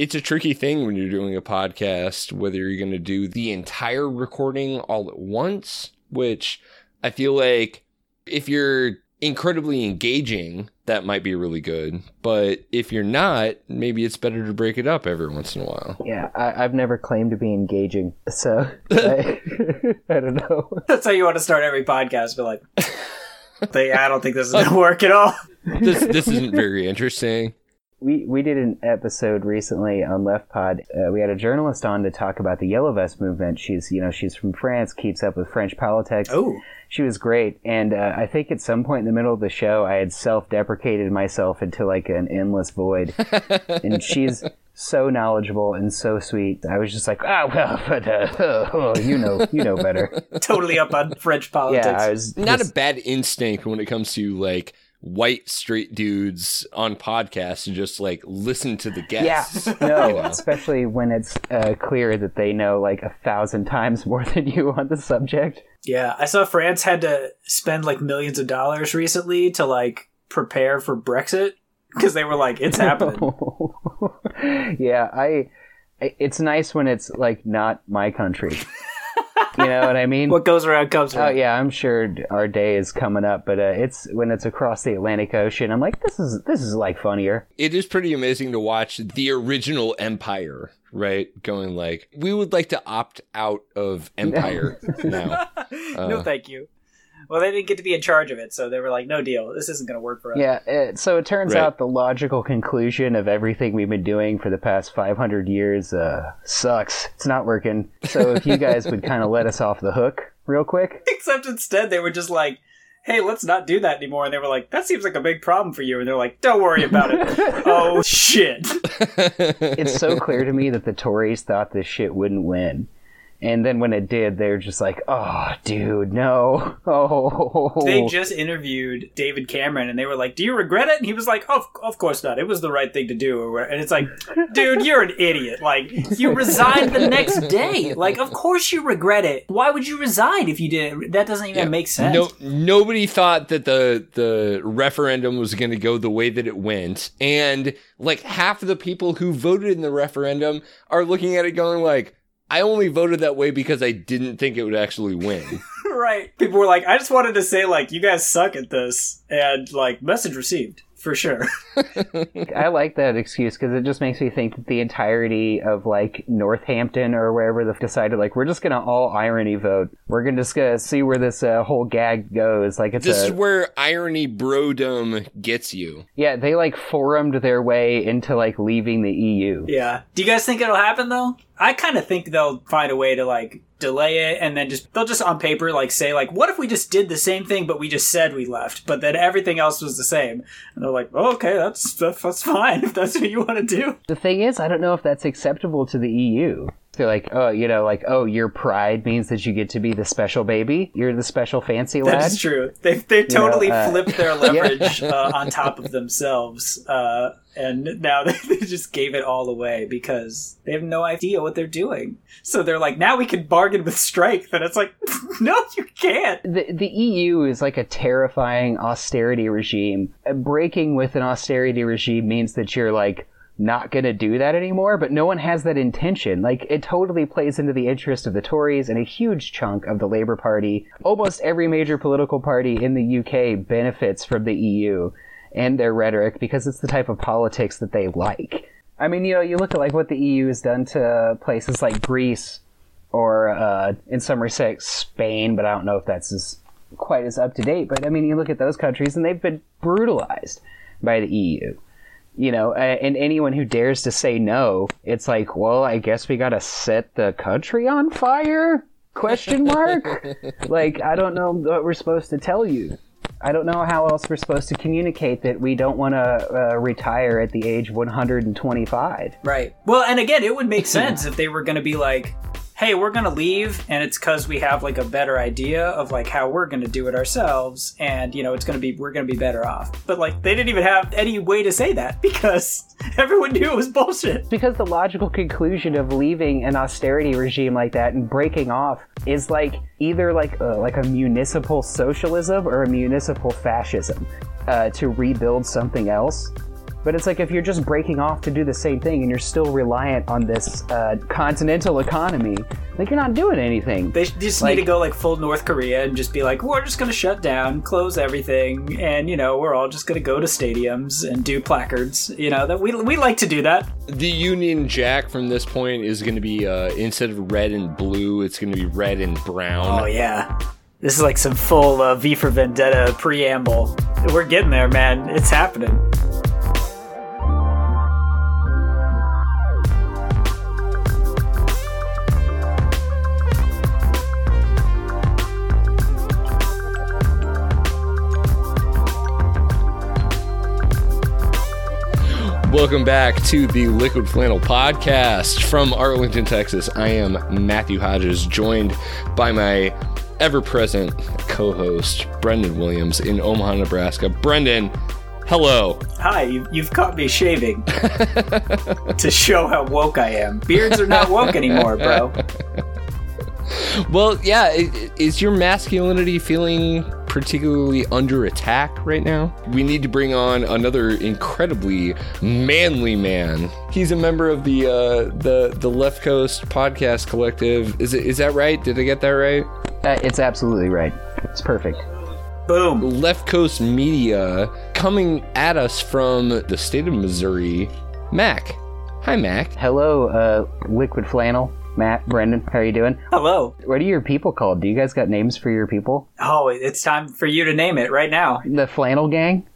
it's a tricky thing when you're doing a podcast, whether you're going to do the entire recording all at once, which I feel like if you're incredibly engaging, that might be really good. But if you're not, maybe it's better to break it up every once in a while. Yeah, I, have never claimed to be engaging, so I, I, don't know. That's how you want to start every podcast, but like, I don't think this is gonna work at all. This this isn't very interesting we we did an episode recently on Left Pod. Uh, we had a journalist on to talk about the Yellow Vest movement. She's you know she's from France, keeps up with French politics. Oh, she was great. And uh, I think at some point in the middle of the show, I had self-deprecated myself into like an endless void. and she's so knowledgeable and so sweet. I was just like, ah, oh, well, but uh, oh, you know, you know better. totally up on French politics. Yeah, I was not just... a bad instinct when it comes to like white straight dudes on podcasts and just like listen to the guests. Yeah, no, you know? especially when it's uh, clear that they know like a thousand times more than you on the subject. Yeah, I saw France had to spend like millions of dollars recently to like prepare for Brexit because they were like, it's happening. yeah, I. It's nice when it's like not my country. You know what I mean? what goes around comes around. Oh yeah, I'm sure our day is coming up, but uh, it's when it's across the Atlantic Ocean. I'm like, this is this is like funnier. It is pretty amazing to watch the original Empire, right? Going like, we would like to opt out of Empire now. Uh, no, thank you. Well, they didn't get to be in charge of it, so they were like, "No deal. This isn't going to work for us." Yeah. It, so it turns right. out the logical conclusion of everything we've been doing for the past 500 years uh, sucks. It's not working. So if you guys would kind of let us off the hook real quick. Except instead, they were just like, hey, let's not do that anymore. And they were like, that seems like a big problem for you. And they're like, don't worry about it. oh, shit. it's so clear to me that the Tories thought this shit wouldn't win. And then when it did, they were just like, "Oh, dude, no!" Oh, they just interviewed David Cameron, and they were like, "Do you regret it?" And he was like, "Of, of course not. It was the right thing to do." And it's like, dude, you're an idiot. Like, you resigned the next day. Like, of course you regret it. Why would you resign if you did? That doesn't even yeah. make sense. No, nobody thought that the the referendum was going to go the way that it went, and like half of the people who voted in the referendum are looking at it going like I only voted that way because I didn't think it would actually win. right. People were like, I just wanted to say, like, you guys suck at this. And, like, message received for sure. I like that excuse because it just makes me think that the entirety of like Northampton or wherever they've decided like we're just gonna all irony vote. We're gonna just gonna see where this uh, whole gag goes. Like it's this a, is where irony brodom gets you. Yeah, they like forumed their way into like leaving the EU. Yeah. Do you guys think it'll happen though? I kind of think they'll find a way to like delay it and then just they'll just on paper like say like what if we just did the same thing but we just said we left but then everything else was the same? And they're like oh, okay that's that's fine if that's what you want to do. The thing is i don't know if that's acceptable to the eu they're like, oh, you know, like, oh, your pride means that you get to be the special baby. You're the special fancy lad. That's true. They they totally know, uh, flipped their leverage yeah. uh, on top of themselves, uh, and now they, they just gave it all away because they have no idea what they're doing. So they're like, now we can bargain with strength, and it's like, no, you can't. The the EU is like a terrifying austerity regime. Breaking with an austerity regime means that you're like not going to do that anymore, but no one has that intention. Like, it totally plays into the interest of the Tories and a huge chunk of the Labour Party. Almost every major political party in the UK benefits from the EU and their rhetoric because it's the type of politics that they like. I mean, you know, you look at like what the EU has done to places like Greece or, uh, in some respects, Spain, but I don't know if that's as quite as up to date. But I mean, you look at those countries and they've been brutalized by the EU you know, and anyone who dares to say no, it's like, well, I guess we got to set the country on fire? Question mark? like, I don't know what we're supposed to tell you. I don't know how else we're supposed to communicate that we don't want to uh, retire at the age 125. Right. Well, and again, it would make sense if they were going to be like, hey, we're gonna leave, and it's because we have like a better idea of like how we're gonna do it ourselves, and you know, it's gonna be we're gonna be better off. But like, they didn't even have any way to say that because everyone knew it was bullshit. Because the logical conclusion of leaving an austerity regime like that and breaking off is like either like uh, like a municipal socialism or a municipal fascism uh, to rebuild something else But it's like if you're just breaking off to do the same thing and you're still reliant on this uh, continental economy, like you're not doing anything. They just Like- need to go like full North Korea and just be like, we're just gonna shut down, close everything, and you know we're all just gonna go to stadiums and do placards. You know that we we like to do that. The Union Jack from this point is going to be uh, instead of red and blue, it's going to be red and brown. Oh yeah, this is like some full uh, V for Vendetta preamble. We're getting there, man. It's happening. Welcome back to the Liquid Flannel Podcast from Arlington, Texas. I am Matthew Hodges, joined by my ever present co host, Brendan Williams, in Omaha, Nebraska. Brendan, hello. Hi, you, you've caught me shaving to show how woke I am. Beards are not woke anymore, bro. Well, yeah, is your masculinity feeling particularly under attack right now? We need to bring on another incredibly manly man. He's a member of the uh, the the Left Coast Podcast Collective. Is it is that right? Did I get that right? Uh, it's absolutely right. It's perfect. Boom. Left Coast Media coming at us from the state of Missouri. Mack. Hi, Mack. Hello, uh, Liquid Flannel. Matt, Brendan, how are you doing? Hello. What are your people called? Do you guys got names for your people? Oh, it's time for you to name it right now. The Flannel Gang?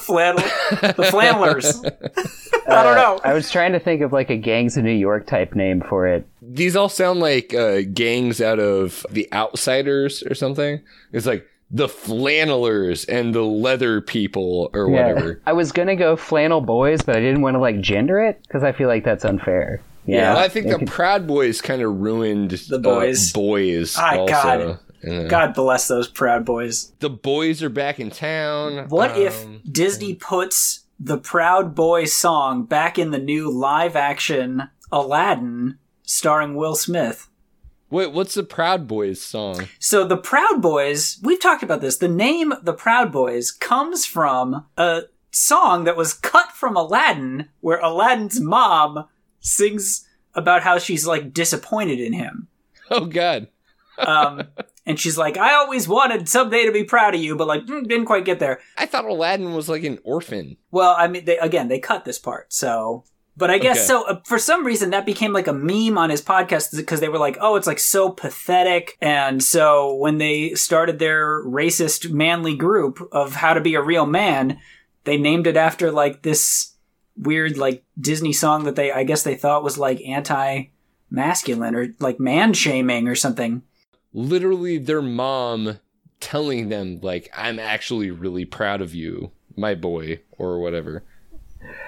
Flannel, the Flannelers. I don't know. I was trying to think of like a Gangs of New York type name for it. These all sound like uh, gangs out of The Outsiders or something. It's like the Flannelers and the Leather People or whatever. I was gonna go Flannel Boys, but I didn't want to like gender it because I feel like that's unfair. Yeah. Well, I think the Proud Boys kind of ruined The boys. Uh, boys. Ah, also. God. Yeah. God bless those proud boys. The boys are back in town. What if Um, Disney puts the Proud Boys song back in the new live action Aladdin starring Will Smith? Wait, what's the Proud Boys song? So the Proud Boys, we've talked about this. The name the Proud Boys comes from a song that was cut from Aladdin where Aladdin's mom sings about how she's like disappointed in him. Oh God. Um, and she's like, I always wanted someday to be proud of you, but like, mm, didn't quite get there. I thought Aladdin was like an orphan. Well, I mean, they, again, they cut this part, so. But I guess Okay. so. Uh, for some reason, that became like a meme on his podcast because they were like, "Oh, it's like so pathetic." And so when they started their racist manly group of how to be a real man, they named it after like this weird like Disney song that they, I guess, they thought was like anti-masculine or like man shaming or something. Literally, their mom telling them like, "I'm actually really proud of you, my boy," or whatever.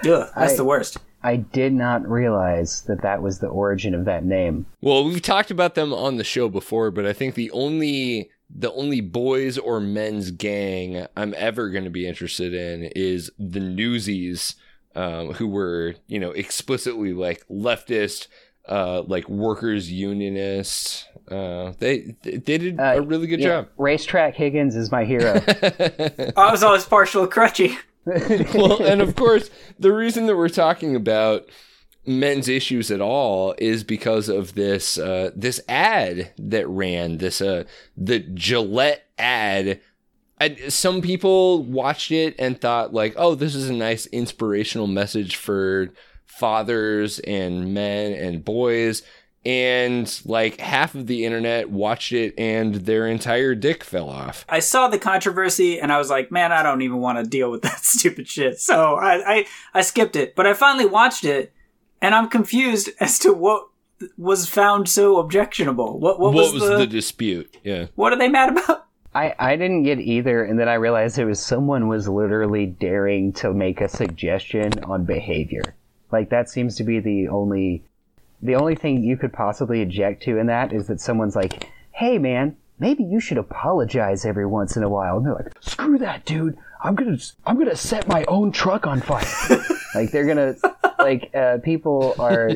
Ugh, that's I- the worst. I did not realize that that was the origin of that name. Well, we've talked about them on the show before, but I think the only the only boys or men's gang I'm ever going to be interested in is the Newsies, um, who were you know explicitly like leftist, uh, like workers unionists. Uh, they they did Uh, a really good Yeah, Racetrack Higgins is my hero. I was always partial to Crutchy. well, and of course, the reason that we're talking about men's issues at all is because of this uh, this ad that ran this uh the Gillette ad. And some people watched it and thought like, "Oh, this is a nice inspirational message for fathers and men and boys." And like half of the internet watched it and their entire dick fell off. I saw the controversy and I was like, man, I don't even want to deal with that stupid shit. So I, I, I skipped it. But I finally watched it and I'm confused as to what was found so objectionable. What, what, What, was, was the, the dispute? Yeah. what are they mad about? I, I didn't get either, and then I realized it was someone was literally daring to make a suggestion on behavior. Like that seems to be the only the only thing you could possibly object to in that is that someone's like, "Hey man, maybe you should apologize every once in a while." And they're like, "Screw that, dude. I'm going to I'm to set my own truck on fire." like they're going to like uh, people are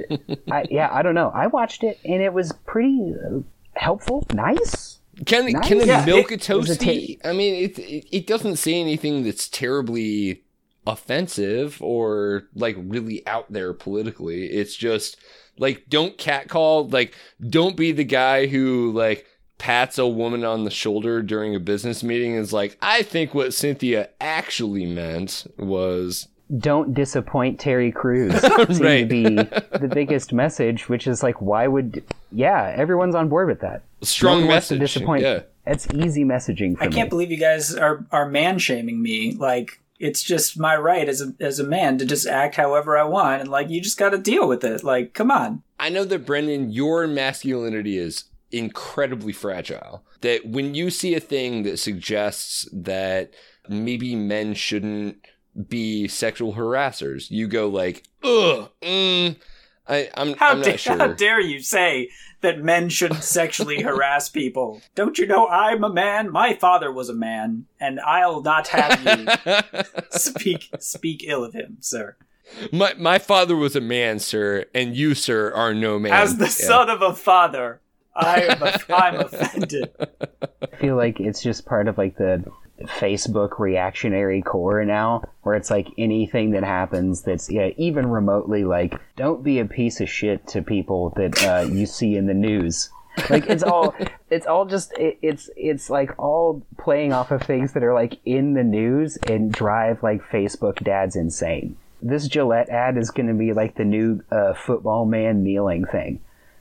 I, yeah, I don't know. I watched it and it was pretty uh, helpful, nice. Can Nice. can a Yeah, milk it a toasty? I mean, it, it it doesn't say anything that's terribly offensive or like really out there politically. It's just like don't catcall, like don't be the guy who like pats a woman on the shoulder during a business meeting and is like, I think what Cynthia actually meant was don't disappoint Terry Crews seems Right. to be the biggest message, which is like, why would? Yeah, everyone's on board with that. strong no to message. disappoint. Yeah. It's easy messaging for I can't believe you guys are are man shaming me. Like it's just my right as a as a man to just act however I want, and like you just got to deal with it. Like, come on. I know that Brendan, your masculinity is incredibly fragile. That when you see a thing that suggests that maybe men shouldn't be sexual harassers, you go like, ugh, mm, I, I'm, How, I'm da- sure. how dare you say that men shouldn't sexually harass people? Don't you know I'm a man? My father was a man, and I'll not have you speak speak ill of him, sir. my my father was a man, sir, and you, sir, are no man. As the Yeah. son of a father, I am I'm offended. I feel like it's just part of like the Facebook reactionary core now, where it's like anything that happens that's yeah even remotely like don't be a piece of shit to people that uh, you see in the news. Like it's all it's all just it, it's it's like all playing off of things that are like in the news and drive like Facebook dads insane. This Gillette ad is going to be like the new uh, football man kneeling thing.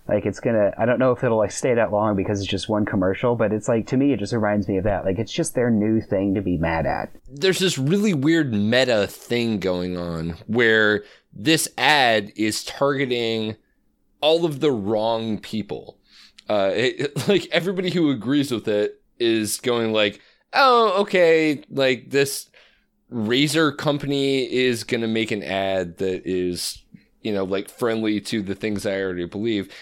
Like it's gonna. I don't know if it'll like stay that long because it's just one commercial, but it's like to me, it just reminds me of that. Like it's just their new thing to be mad at. there's this really weird meta thing going on where this ad is targeting all of the wrong people. Uh, it, like everybody who agrees with it is going like, oh, okay, like this razor company is going to make an ad that is, you know, like friendly to the things I already believe.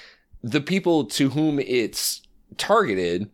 The people to whom it's targeted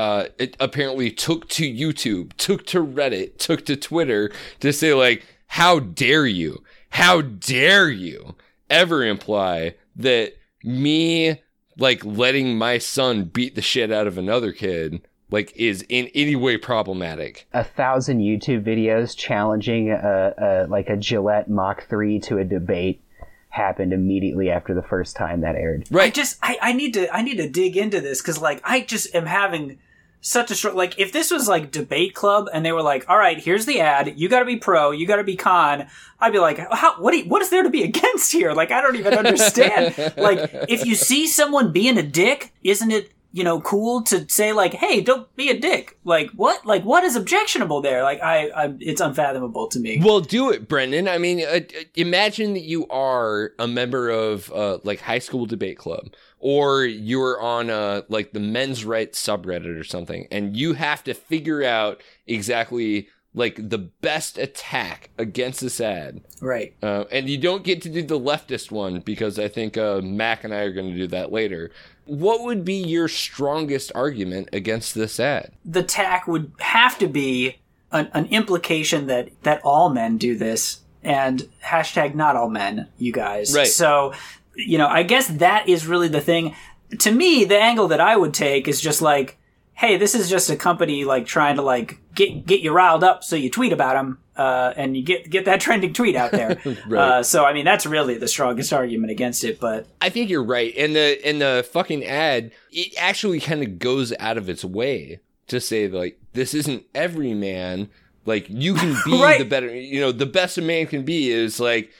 uh, it apparently took to YouTube, took to Reddit, took to Twitter to say like, how dare you? How dare you ever imply that me like letting my son beat the shit out of another kid like is in any way problematic? A thousand YouTube videos challenging a, a like a Gillette Mach three to a debate happened immediately after the first time that aired. I Right. just I, I need to I need to dig into this because like I just am having such a strong like if this was like debate club and they were like all right here's the ad. You got to be pro. You got to be con. I'd be like how what you- what is there to be against here? Like I don't even understand. Like if you see someone being a dick isn't it you know cool to say like hey don't be a dick like what like what is objectionable there like I, I it's unfathomable to me Well, do it, Brendan. I mean, uh, uh, imagine that you are a member of uh, like high school debate club, or you're on uh, like the men's rights subreddit or something, and you have to figure out exactly like the best attack against this ad. right Uh, and you don't get to do the leftist one because I think uh, Mack and I are going to do that later. What would be your strongest argument against this ad? the tack would have to be an, an implication that that all men do this and hashtag not all men you guys Right. so you know i guess that is really the thing to me the angle that i would take is just like hey this is just a company like trying to like get get you riled up so you tweet about them uh, and you get get that trending tweet out there Right. uh, so i mean that's really the strongest argument against it but I think you're right. And the and the fucking ad, it actually kind of goes out of its way to say like this isn't every man. Like you can be Right. the better, you know, the best a man can be is like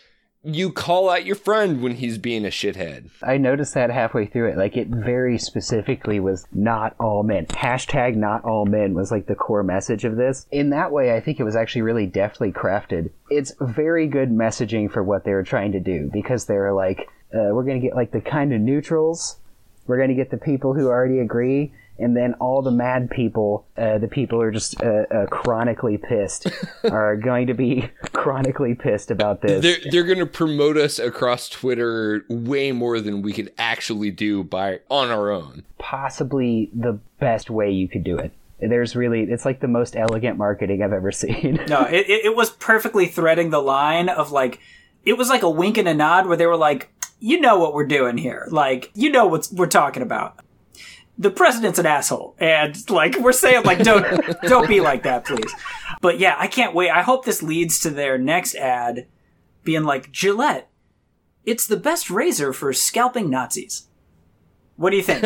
you call out your friend when he's being a shithead. I noticed that halfway through it. Like it very specifically was not all men. Hashtag not all men was like the core message of this. In that way, I think it was actually really deftly crafted. It's very good messaging for what they were trying to do because they were like, uh, we're going to get like the kind of neutrals. We're going to get the people who already agree. And then all the mad people, uh, the people who are just uh, uh, chronically pissed, are going to be chronically pissed about this. They're they're gonna promote us across Twitter way more than we could actually do by on our own. possibly the best way you could do it. There's really, it's like the most elegant marketing I've ever seen. No, it, it, it was perfectly threading the line of like, it was like a wink and a nod where they were like, you know what we're doing here. Like, you know what we're talking about. The president's an asshole, and like we're saying, like don't don't be like that, please. But yeah, I can't wait. I hope this leads to their next ad being like Gillette. It's the best razor for scalping Nazis. What do you think?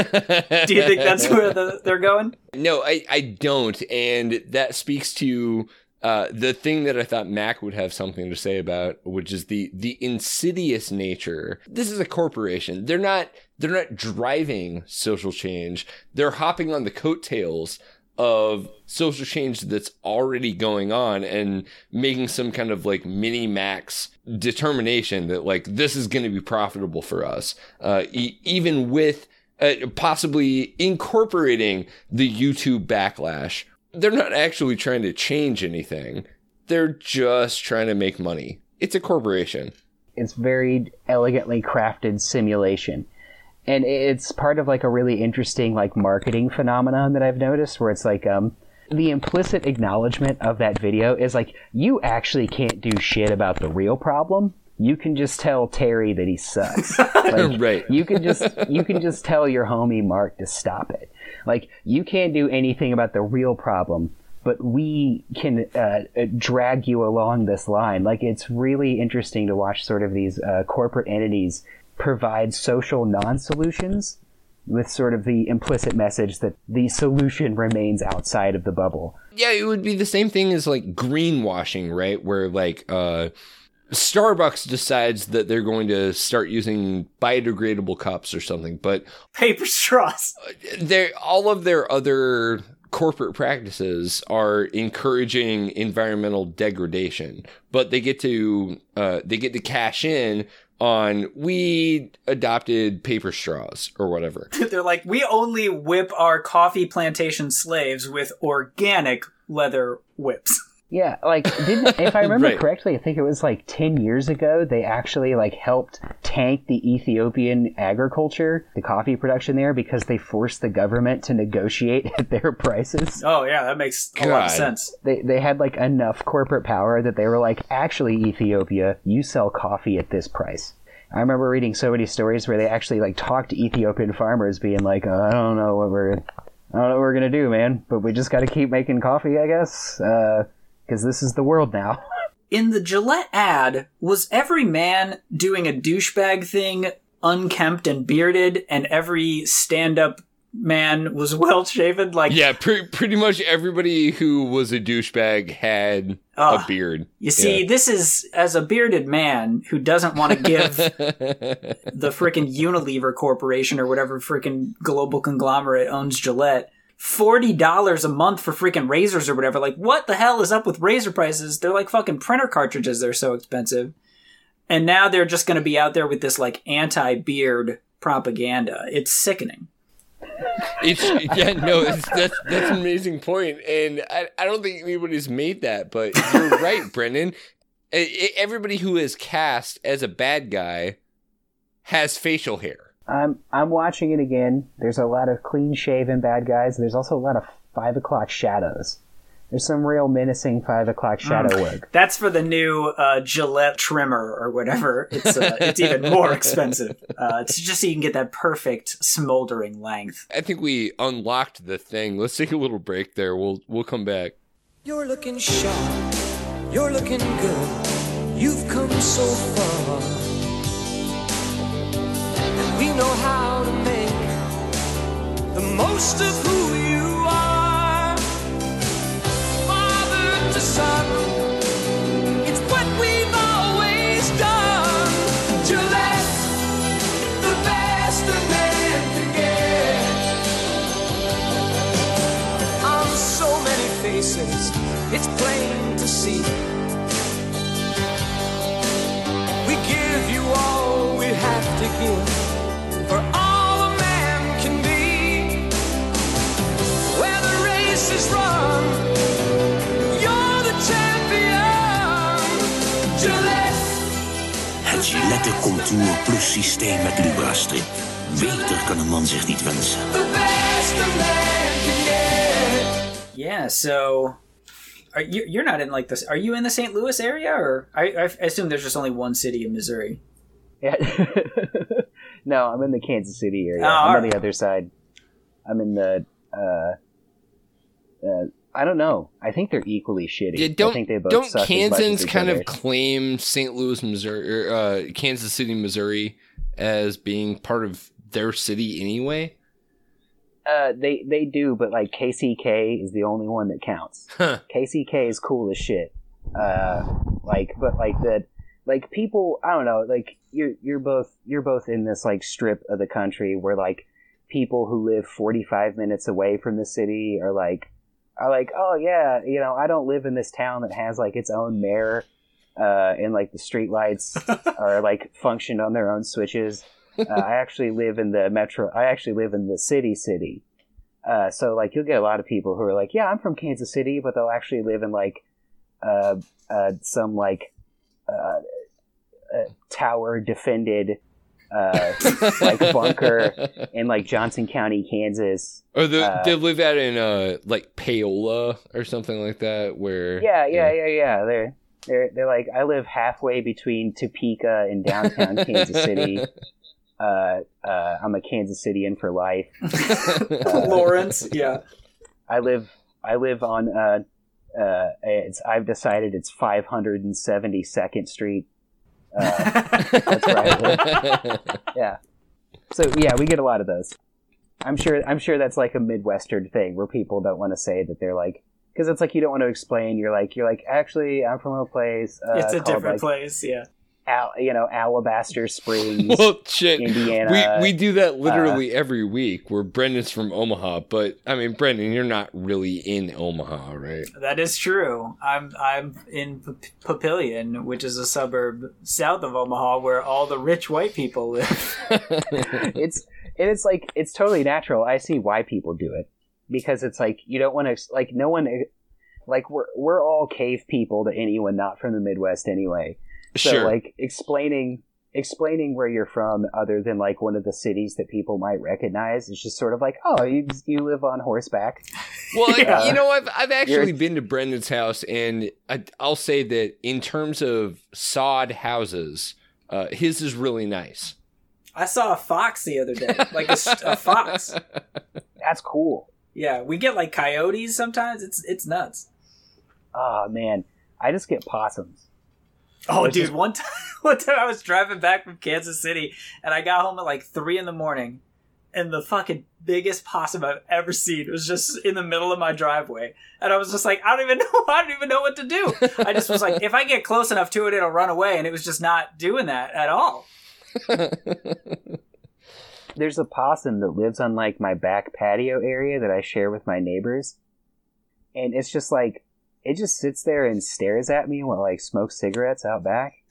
do you think that's where the, they're going? No, I, I don't. And that speaks to uh, the thing that I thought Mack would have something to say about, which is the the insidious nature. This is a corporation. They're not they're not driving social change. They're hopping on the coattails of social change that's already going on and making some kind of like mini max determination that like this is going to be profitable for us uh, e- even with uh, possibly incorporating the youtube backlash they're not actually trying to change anything. They're just trying to make money. It's a corporation. It's very elegantly crafted simulation. And it's part of like a really interesting like marketing phenomenon that I've noticed where it's like um the implicit acknowledgement of that video is like you actually can't do shit about the real problem. You can just tell Terry that he sucks. Like, right. You can just you can just tell your homie Mark to stop it. Like you can't do anything about the real problem, but we can uh, uh, drag you along this line. Like it's really interesting to watch sort of these uh, corporate entities provide social non-solutions with sort of the implicit message that the solution remains outside of the bubble. Yeah, it would be the same thing as like greenwashing, right? Where like uh Starbucks decides that they're going to start using biodegradable cups or something, but paper straws. They all of their other corporate practices are encouraging environmental degradation, but they get to uh, they get to cash in on we adopted paper straws or whatever. They're like, we only whip our coffee plantation slaves with organic leather whips. Yeah, like didn't if I remember right. correctly, I think it was like ten years ago. They actually like helped tank the Ethiopian agriculture, the coffee production there, because they forced the government to negotiate at their prices. Oh yeah, that makes God. a lot of sense. They they had like enough corporate power that they were like, actually, Ethiopia, you sell coffee at this price. I remember reading so many stories where they actually like talked to Ethiopian farmers, being like, oh, I don't know what we're, I don't know what we're gonna do, man, but we just got to keep making coffee, I guess. Uh, because this is the world now. In the Gillette ad, was every man doing a douchebag thing unkempt and bearded, and every stand up man was well shaven? Like, yeah, pre- pretty much everybody who was a douchebag had uh, a beard. You see, yeah. this is as a bearded man who doesn't want to give the freaking Unilever Corporation or whatever freaking global conglomerate owns Gillette $40 a month for freaking razors or whatever. Like, what the hell is up with razor prices? They're like fucking printer cartridges. They're so expensive. And now they're just going to be out there with this like anti beard propaganda. It's sickening. It's yeah no it's, that's that's an amazing point and I, I don't think anybody's made that but you're right Brendan everybody who is cast as a bad guy has facial hair I'm I'm watching it again. There's a lot of clean shaven bad guys. There's also a lot of five o'clock shadows. There's some real menacing five o'clock shadow mm. work. That's for the new uh, Gillette trimmer or whatever. It's uh, it's even more expensive. Uh, it's just so you can get that perfect smoldering length. I think we unlocked the thing. Let's take a little break there. We'll we'll come back. You're looking sharp. You're looking good. You've come so far we know how to make the most of who you are. Father to son, it's what we've always done. Gillette, the best a man can get. On so many faces, it's plain to see. We give you all we have to give. Het Gillette Contour Plus systeem met Lubrastrip. Beter kan een man zich niet wensen. Yeah, so are you you're not in like this are you in the St. Louis area or I, I assume there's just only one city in Missouri. Yeah. no, I'm in the Kansas City area. Oh, I'm on the other side. I'm in the. Uh, uh, I don't know. I think they're equally shitty. Yeah, don't think they both don't suck as as Kansans kind other. of claim St. Louis, Missouri, or uh, Kansas City, Missouri, as being part of their city anyway? Uh, they they do, but like KCK is the only one that counts. Huh. KCK is cool as shit. Uh, like, but like that, like people, I don't know. Like you're you're both you're both in this like strip of the country where like people who live 45 minutes away from the city are like are like, oh yeah, you know, I don't live in this town that has like its own mayor, uh, and like the streetlights are like function on their own switches. Uh, I actually live in the metro. I actually live in the city, city. Uh, so like you'll get a lot of people who are like, yeah, I'm from Kansas City, but they'll actually live in like uh, uh, some like uh, uh, tower defended uh, like bunker in like Johnson County, Kansas. Or the, Uh, they live out in uh like Paola or something like that, where Yeah, yeah, yeah, yeah. They're they're they're like I live halfway between Topeka and downtown Kansas City. Uh, uh, I'm a Kansas Cityan for life. Lawrence, yeah. I live I live on uh, uh, it's I've decided it's 572nd Street. Uh, that's where I live. Yeah. So yeah, we get a lot of those. I'm sure I'm sure that's like a Midwestern thing where people don't want to say that they're like because it's like you don't want to explain. You're like you're like actually I'm from a place. Uh, it's a called, different like, place, yeah. Al, you know Alabaster Springs. well, shit. Indiana. We we do that uh, literally every week. Where Brendan's from Omaha, but I mean, Brendan, you're not really in Omaha, right? That is true. I'm I'm in P- Papillion, which is a suburb south of Omaha where all the rich white people live. it's and it's like it's totally natural. I see why people do it because it's like you don't want to like no one like we're we're all cave people to anyone not from the Midwest anyway. So sure. like explaining explaining where you're from other than like one of the cities that people might recognize is just sort of like oh you you live on horseback. Well, Yeah. you know, I've I've actually You're- been to Brendan's house, and I, I'll say that in terms of sod houses, uh, his is really nice. I saw a fox the other day, like a fox. That's cool. Yeah, we get like coyotes sometimes. It's it's nuts. Oh man, I just get possums. Oh, dude, one time, one time I was driving back from Kansas City, and I got home at like three in the morning, and the fucking biggest possum I've ever seen was just in the middle of my driveway, and I was just like, I don't even know, I don't even know what to do. I just was like, if I get close enough to it, it'll run away, and it was just not doing that at all. there's a possum that lives on like my back patio area that I share with my neighbors. And it's just like it just sits there and stares at me while I like smoke cigarettes out back.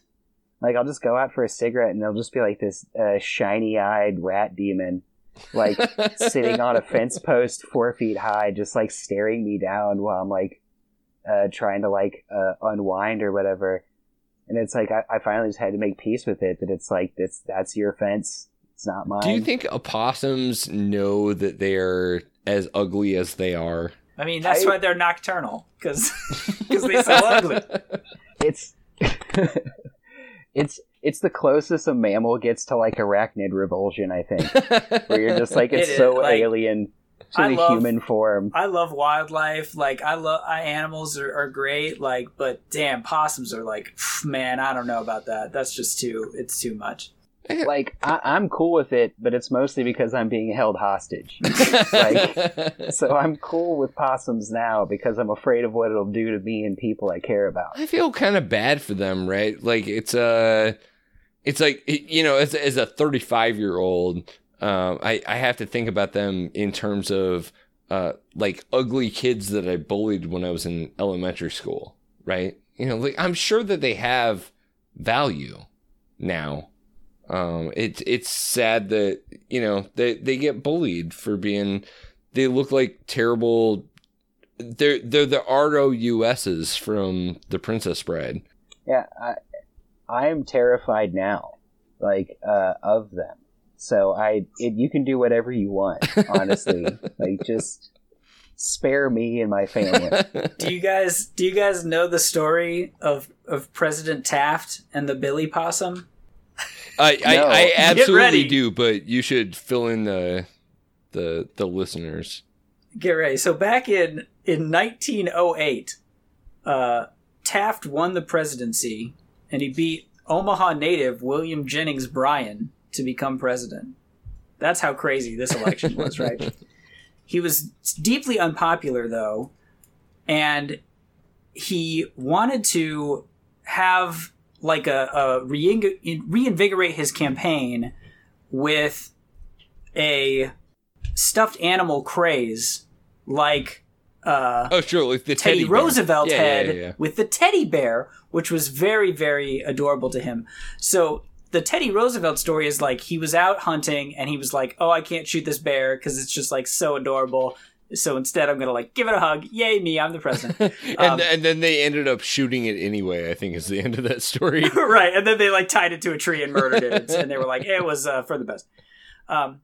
Like I'll just go out for a cigarette and there'll just be like this uh, shiny-eyed rat demon like sitting on a fence post four feet high, just like staring me down while I'm like uh, trying to like uh, unwind or whatever. And it's like I, I finally just had to make peace with it that it's like that's that's your fence. It's not mine. Do you think opossums know that they're as ugly as they are? I mean, that's I- why they're nocturnal because because they're so ugly. it's it's it's the closest a mammal gets to like arachnid revulsion. I think where you're just like it's It so like, alien to I the love- human form. I love wildlife. Like I love animals are, are great. Like, but damn, possums are like, man, I don't know about that. That's just too. It's too much. Like I, I'm cool with it, but it's mostly because I'm being held hostage. like so, I'm cool with possums now because I'm afraid of what it'll do to me and people I care about. I feel kind of bad for them, right? Like it's uh it's like you know, as as a 35 year old, um, I I have to think about them in terms of uh like ugly kids that I bullied when I was in elementary school, right? You know, like I'm sure that they have value now. Um, it's it's sad that you know they they get bullied for being they look like terrible. They're they're the ROUSs from the Princess Bride. Yeah, I I am terrified now, like uh, of them. So I, it, you can do whatever you want. Honestly, like just spare me and my family. Do you guys do you guys know the story of of President Taft and the Billy Possum? I, No. I, I absolutely do, but you should fill in the the the listeners. Get ready. So back in in 1908, uh, Taft won the presidency, and he beat Omaha native William Jennings Bryan to become president. That's how crazy this election was, right? He was deeply unpopular, though, and he wanted to have like a, a reing- reinvigorate his campaign with a stuffed animal craze like uh, Oh, sure, like the Teddy, teddy. Roosevelt Yeah, head yeah, yeah. with the teddy bear, which was very, very adorable to him. So the Teddy Roosevelt story is like he was out hunting and he was like, "Oh, I can't shoot this bear because it's just like so adorable." So instead, I'm gonna like give it a hug. Yay, me! I'm the president. and Um, and then they ended up shooting it anyway. I think is the end of that story. right, and then they like tied it to a tree and murdered it, and they were like, "It was uh, for the best." Um,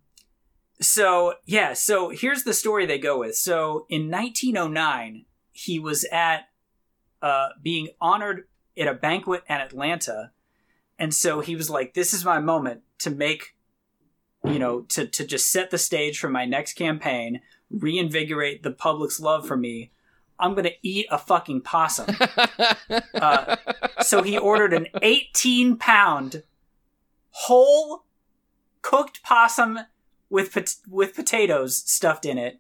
so yeah, so here's the story they go with. So in 1909, he was at uh, being honored at a banquet in Atlanta, and so he was like, "This is my moment to make." You know, to, to just set the stage for my next campaign, reinvigorate the public's love for me. I'm gonna eat a fucking possum. Uh, so he ordered an 18 pound whole cooked possum with pot- with potatoes stuffed in it.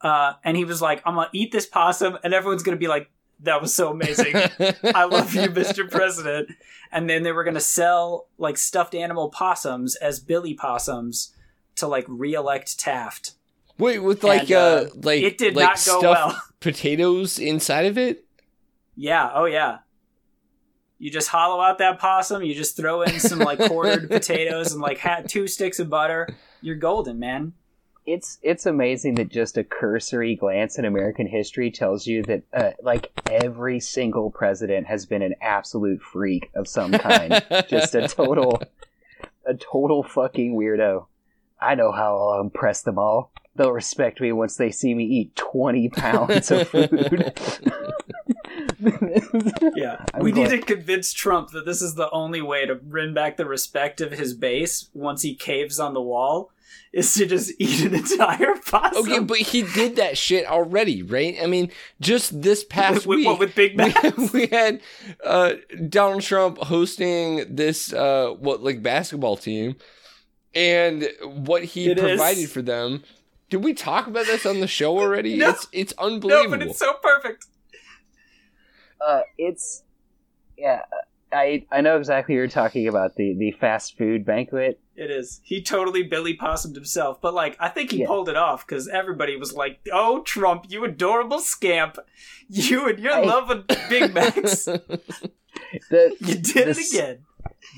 Uh, and he was like, "I'm gonna eat this possum," and everyone's gonna be like, "That was so amazing! I love you, Mr. President." And then they were gonna sell like stuffed animal possums as Billy possums to like reelect Taft. Wait, with like And, uh, uh, like it did like not go well. potatoes inside of it. Yeah, oh yeah. You just hollow out that possum, you just throw in some like quartered potatoes and like ha- two sticks of butter. You're golden, man. it's it's amazing that just a cursory glance in American history tells you that uh, like every single president has been an absolute freak of some kind, just a total a total fucking weirdo. I know how I'll impress them all. They'll respect me once they see me eat twenty pounds of food. Yeah. I'm we need to convince Trump that this is the only way to win back the respect of his base once he caves on the wall is to just eat an entire possum. Okay, but he did that shit already, right? I mean, just this past with, week, what, with Big Mac? we, we had uh, Donald Trump hosting this uh, what like basketball team, and what he It is. provided for them. Did we talk about this on the show already? No. It's it's unbelievable. no, but it's so perfect. uh, it's yeah. I I know exactly what you're talking about the the fast food banquet. It is. He totally Billy Possumed himself, but like I think he Yeah. pulled it off because everybody was like, "Oh, Trump, you adorable scamp, you and your I- love of Big Macs, The you did This- it again."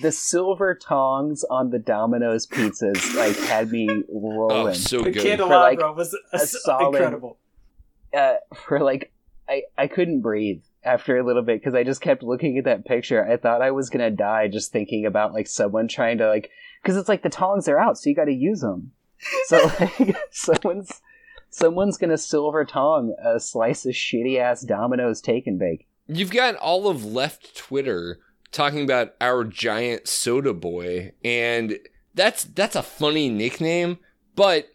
The silver tongs on the Domino's pizzas like had me rolling. oh, rolling so The good. candelabra was a a- solid- incredible. uh, for like I I couldn't breathe after a little bit because I just kept looking at that picture. I thought I was gonna die just thinking about like someone trying to like because it's like the tongs are out, so you got to use them. So like someone's someone's gonna silver tong a slice of shitty ass Domino's take and bake. You've got all of left Twitter talking about our giant soda boy, and that's that's a funny nickname, but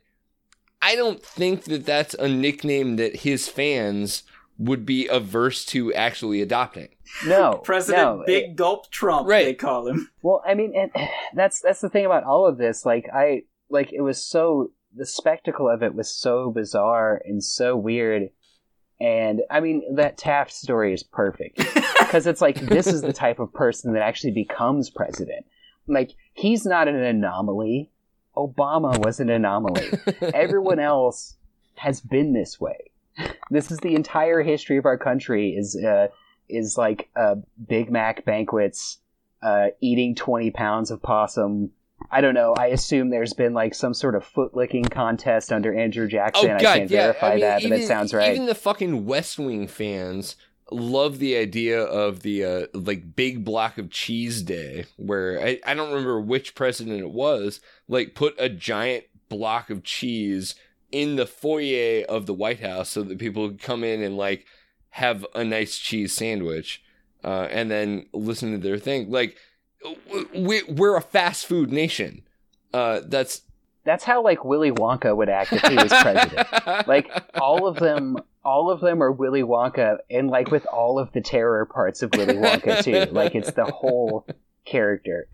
I don't think that that's a nickname that his fans would be averse to actually adopting. No, President no, Big it- Gulp Trump, Right. they call him. Well, I mean, and that's that's the thing about all of this. Like, I like it was so the spectacle of it was so bizarre and so weird. And I mean, that Taft story is perfect because it's like this is the type of person that actually becomes president. Like, he's not an anomaly. Obama was an anomaly. Everyone else has been this way. This is the entire history of our country. Is uh, is like uh, Big Mac banquets uh, eating 20 pounds of possum. I don't know. I assume there's been like some sort of foot licking contest under Andrew Jackson. oh I can't yeah. verify I mean, that, even, but it sounds right. Even the fucking West Wing fans love the idea of the uh, like big block of cheese day, where I, I don't remember which president it was, like put a giant block of cheese in the foyer of the White House so that people could come in and like have a nice cheese sandwich, uh, and then listen to their thing. Like we're a fast food nation. Uh, that's that's how like Willy Wonka would act if he was president. like all of them all of them are Willy Wonka and like with all of the terror parts of Willy Wonka too. Like it's the whole character.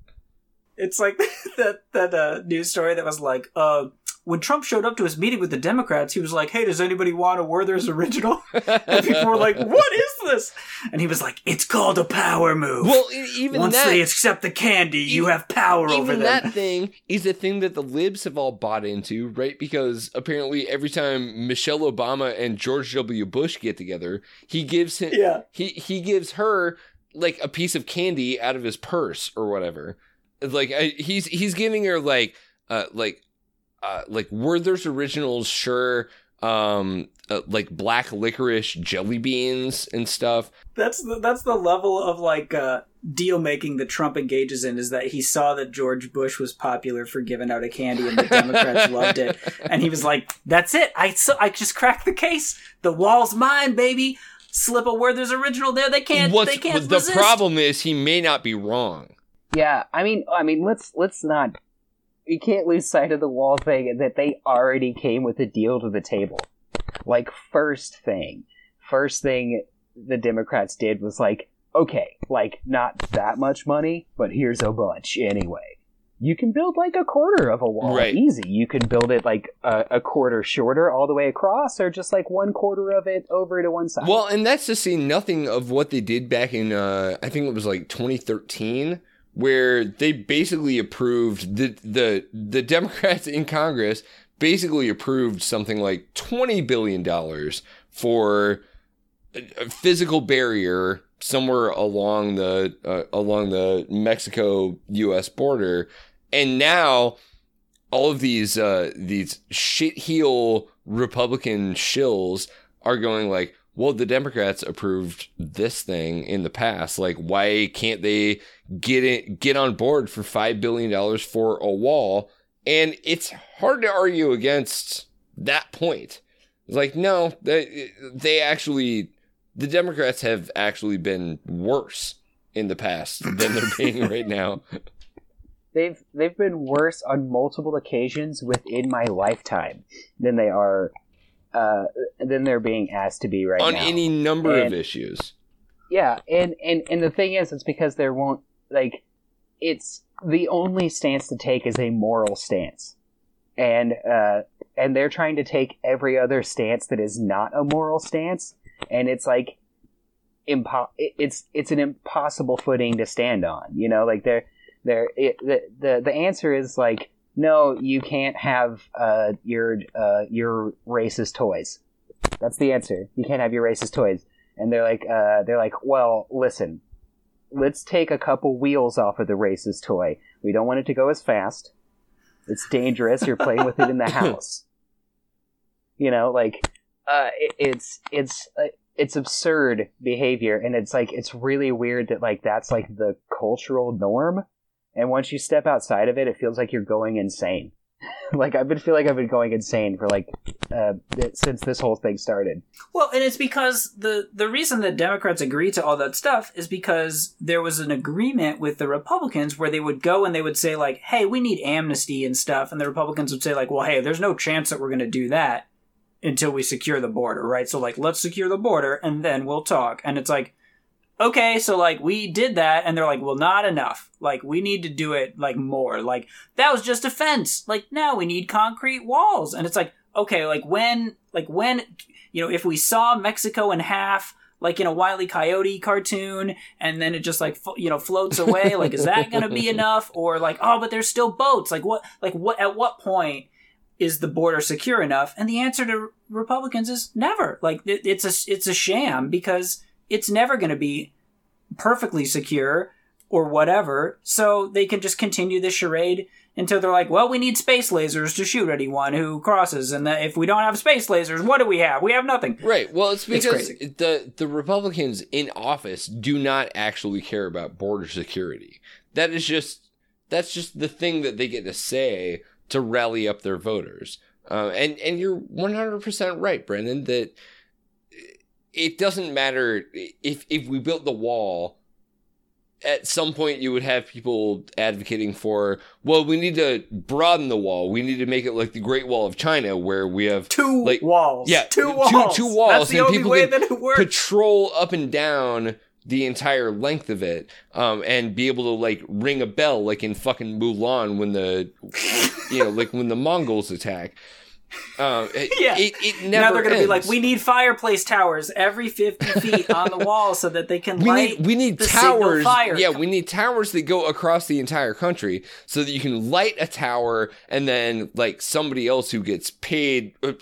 It's like that that uh, news story that was like, uh, when Trump showed up to his meeting with the Democrats, he was like, "Hey, does anybody want a Werther's original?" and people were like, "What is this?" And he was like, "It's called a power move. well, even Once that, they accept the candy, you have power over even them." that thing is a thing that the libs have all bought into, right? Because apparently, every time Michelle Obama and George W. Bush get together, he gives him Yeah. he he gives her like a piece of candy out of his purse or whatever. Like I, he's he's giving her like uh like uh like Werther's originals, sure. Um, uh, like black licorice jelly beans and stuff. That's the, that's the level of like uh, deal making that Trump engages in is that he saw that George Bush was popular for giving out a candy and the Democrats loved it, and he was like, "That's it. I so I just cracked the case. The wall's mine, baby. Slip a Werther's original there. They can't. What's they can't the resist." problem is he may not be wrong. Yeah, I mean, I mean, let's let's not. You can't lose sight of the wall thing that they already came with a deal to the table. Like first thing, first thing the Democrats did was like, okay, like not that much money, but here's a bunch anyway. You can build like a quarter of a wall, Right. easy. You can build it like a, a quarter shorter all the way across, or just like one quarter of it over to one side. Well, and that's to say nothing of what they did back in, uh, I think it was like 2013, where they basically approved the the the Democrats in Congress basically approved something like 20 billion dollars for a physical barrier somewhere along the uh, along the Mexico U.S. border, and now all of these uh, these shitheel Republican shills are going like, well, the Democrats approved this thing in the past. Like, why can't they get it get on board for five billion dollars for a wall? And it's hard to argue against that point. It's like, no, they they actually the Democrats have actually been worse in the past than they're being right now. they've they've been worse on multiple occasions within my lifetime than they are uh than they're being asked to be right on now. any number of issues. yeah, and and and the thing is, it's because there won't like it's the only stance to take is a moral stance, and uh and they're trying to take every other stance that is not a moral stance, and it's like impo- it's it's an impossible footing to stand on. You know, like they're they're it, the the the answer is like no, you can't have uh your uh your racist toys. That's the answer. You can't have your racist toys. And they're like uh they're like, well, listen, let's take a couple wheels off of the racist toy. We don't want it to go as fast. It's dangerous. You're playing with it in the house. You know, like uh, it, it's it's uh, it's absurd behavior, and it's like it's really weird that like that's like the cultural norm. And once you step outside of it, it feels like you're going insane. like I've been feel like I've been going insane for like uh, since this whole thing started. Well, and it's because the the reason that Democrats agree to all that stuff is because there was an agreement with the Republicans where they would go and they would say like, "Hey, we need amnesty and stuff," and the Republicans would say like, "Well, hey, there's no chance that we're going to do that until we secure the border, right? So like, let's secure the border and then we'll talk." And it's like, okay, so like we did that, and they're like, well, not enough. Like we need to do it like more. Like that was just a fence. Like now we need concrete walls, and it's like, okay, like when, like when, you know, if we saw Mexico in half. Like in a Wile E. Coyote cartoon, and then it just like you know floats away. Like, is that going to be enough? Or like, oh, but there's still boats. Like, what? Like, what? At what point is the border secure enough? And the answer to Republicans is never. Like, it, it's a it's a sham because it's never going to be perfectly secure or whatever. So they can just continue this charade until they're like, well, we need space lasers to shoot anyone who crosses. And if we don't have space lasers, what do we have? We have nothing. Right. Well, it's It's because crazy. the the Republicans in office do not actually care about border security. That is just that's just the thing that they get to say to rally up their voters. Uh, and and you're 100 percent right, Brendan. That it doesn't matter if if we built the wall at some point you would have people advocating for, well, we need to broaden the wall. We need to make it like the Great Wall of China, where we have Two like walls. yeah, two two- walls. two walls, That's the and only people way can that it works. patrol up and down the entire length of it, um, and be able to like ring a bell like in fucking Mulan when the, you know, like when the Mongols attack. Um, it, Yeah. it, it never now they're going to be like, we need fireplace towers every 50 feet on the wall so that they can we light need we need towers. Yeah, we need towers that go across the entire country so that you can light a tower and then like somebody else who gets paid uh,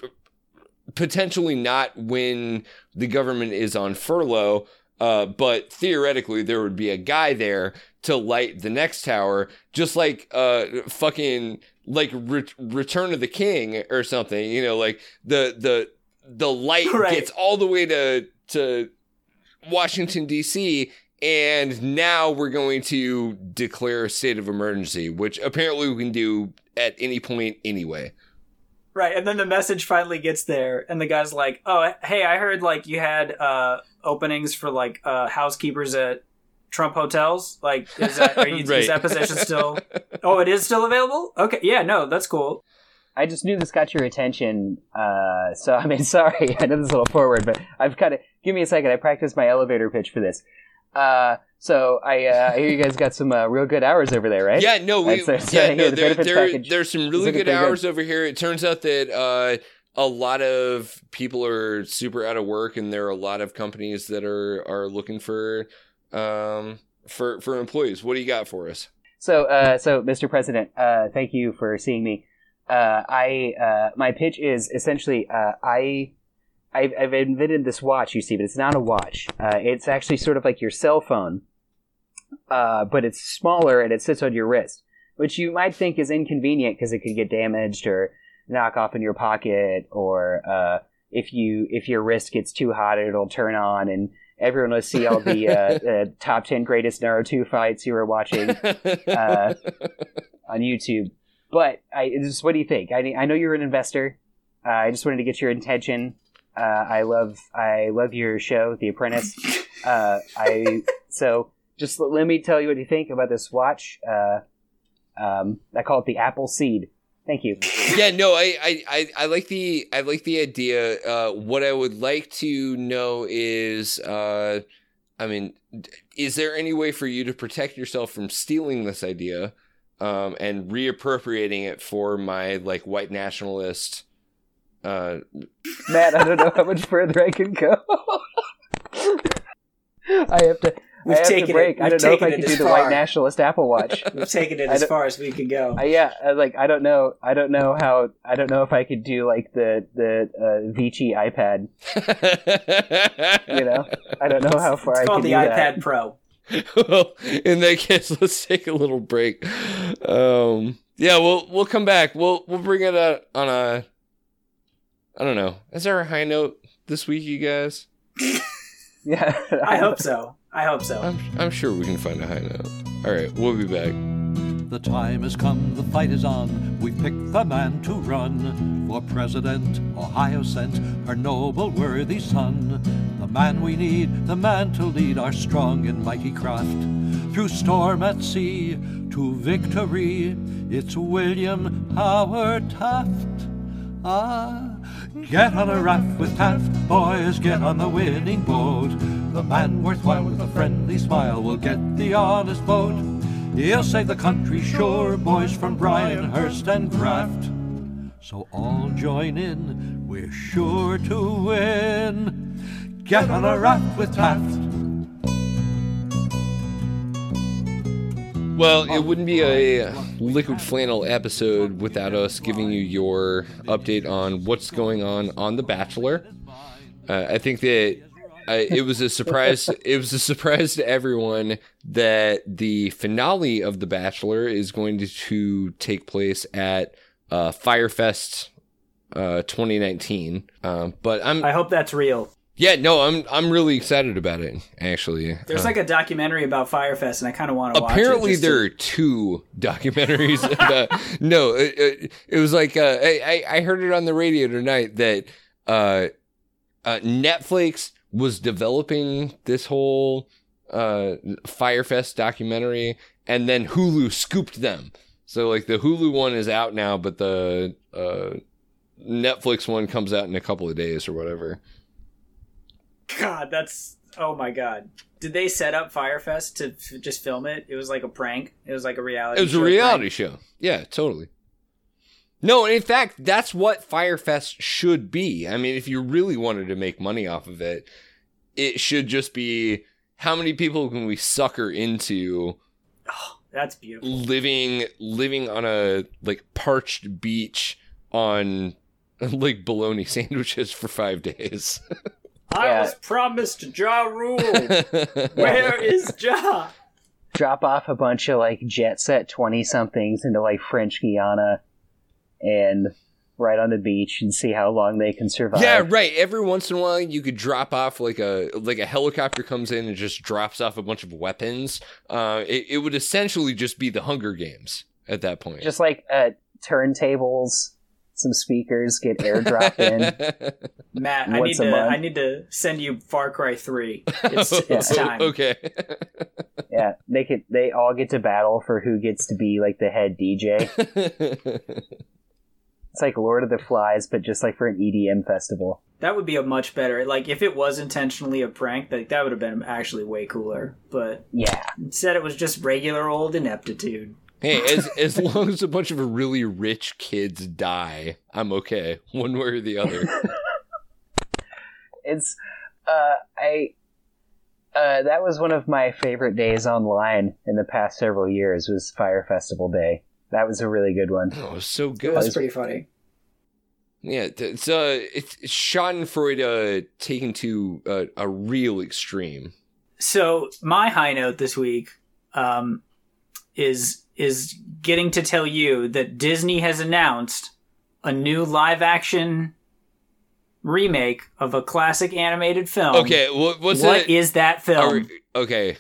potentially not when the government is on furlough uh, but theoretically there would be a guy there to light the next tower just like uh fucking like Re- return of the king or something you know like the the the light Right. gets all the way to to Washington D.C. and now we're going to declare a state of emergency, which apparently we can do at any point anyway. Right, and then the message finally gets there, and the guy's like, "Oh, hey, I heard like you had uh, openings for like uh, housekeepers at Trump hotels. Like, is that are you, Right. is that position still? Oh, it is still available. Okay, yeah, no, that's cool. I just knew this got your attention. Uh, so I mean, sorry, I know this is a little forward, but I've kind of give me a second. I practiced my elevator pitch for this. Uh, so I, uh, I hear you guys got some uh, real good hours over there, right? Yeah, no, we, That's- so yeah, no, the there, there, there's some really good pretty good. hours over here. It turns out that uh, a lot of people are super out of work, and there are a lot of companies that are are looking for um for for employees. What do you got for us? So, uh, so Mr. President, uh, thank you for seeing me. Uh, I uh, my pitch is essentially uh, I I've, I've invented this watch you see, but it's not a watch. Uh, it's actually sort of like your cell phone, but it's smaller and it sits on your wrist, which you might think is inconvenient because it could get damaged or knock off in your pocket, or if you if your wrist gets too hot, it'll turn on and everyone will see all the uh, top ten greatest Naruto fights you were watching Uh, on YouTube. But I just, what do you think? I, I know you're an investor. Uh, I just wanted to get your intention. Uh, I love I love your show, The Apprentice. Uh, I so just let me tell you what you think about this watch. Uh, um, I call it the Apple Seed. Thank you. yeah, no, I, I, I, I like the I like the idea. Uh, what I would like to know is, uh, I mean, is there any way for you to protect yourself from stealing this idea, um, and reappropriating it for my like white nationalist? Uh, Matt, I don't know how much further I can go. I have to. We've I have taken to it- break. I we've don't know if I can do this the far. white nationalist Apple Watch. We've taken it as far as we can go. Uh, yeah, like I don't know. I don't know how. I don't know if I could do like the the uh, Vici iPad. You know, I don't know how far I it's could called do the that. iPad Pro. well, in that case, let's take a little break. Um, yeah, we'll we'll come back. We'll we'll bring it out on a. I don't know. Is there a high note this week, you guys? Yeah, I hope so. I hope so. I'm I'm sure we can find a high note. All right, we'll be back. The time has come, the fight is on. We've picked the man to run for president. Ohio sent her noble, worthy son. The man we need, the man to lead our strong and mighty craft. Through storm at sea to victory, it's William Howard Taft. Ah, get on a raft with Taft, boys, get on the winning boat. The man worthwhile with a friendly smile will get the honest vote. He'll save the country, sure, boys from Bryan Hearst and Graft. So all join in, we're sure to win. Get on a raft with Taft. Well, it wouldn't be a liquid flannel episode without us giving you your update on what's going on on The Bachelor. Uh, I think that uh, it was a surprise. it was a surprise to everyone that the finale of The Bachelor is going to, to take place at uh, Fyre Fest uh, 2019. Um, but I'm I hope that's real. Yeah no I'm I'm really excited about it actually. There's Uh, like a documentary about Fyre Fest, and I kind of want to watch Apparently, it. just to- there are two documentaries. about, no, it, it, it was like uh, I, I I heard it on the radio tonight that uh, uh, Netflix was developing this whole uh, Fyre Fest documentary, and then Hulu scooped them. So like the Hulu one is out now, but the uh, Netflix one comes out in a couple of days or whatever. God, that's oh my god. Did they set up Fyre Fest to f- just film it? It was like a prank. It was like a reality. It was a show reality prank. show. Yeah, totally. No, in fact, that's what Fyre Fest should be. I mean, if you really wanted to make money off of it, it should just be how many people can we sucker into oh, That's beautiful. living living on a like parched beach on like bologna sandwiches for 5 days. I Yeah. was promised Ja Rule. Where is Ja? Drop off a bunch of like jet set twenty somethings into like French Guiana, and right on the beach and see how long they can survive. Yeah, right. Every once in a while, you could drop off like a like a helicopter comes in and just drops off a bunch of weapons. Uh, it, it would essentially just be the Hunger Games at that point. Just like uh, turntables, some speakers get airdropped in. Matt, I Once need to month. I need to send you Far Cry 3. It's, it's time. okay. Yeah, they could. They all get to battle for who gets to be like the head DJ. It's like Lord of the Flies, but just like for an EDM festival. That would be a much better like if it was intentionally a prank, like that would have been actually way cooler. But Yeah, instead it was just regular old ineptitude. Hey, as as long as a bunch of really rich kids die, I'm okay, one way or the other. it's. Uh, I. Uh, that was one of my favorite days online in the past several years. Was Fyre Festival Day. That was a really good one. Oh, it was so It good. was pretty funny. Yeah, it's uh, it's it's Schadenfreude uh, taken to uh, a real extreme. So my high note this week um, is is getting to tell you that Disney has announced a new live action remake of a classic animated film. Okay, what, what's What it? is that film? we- okay,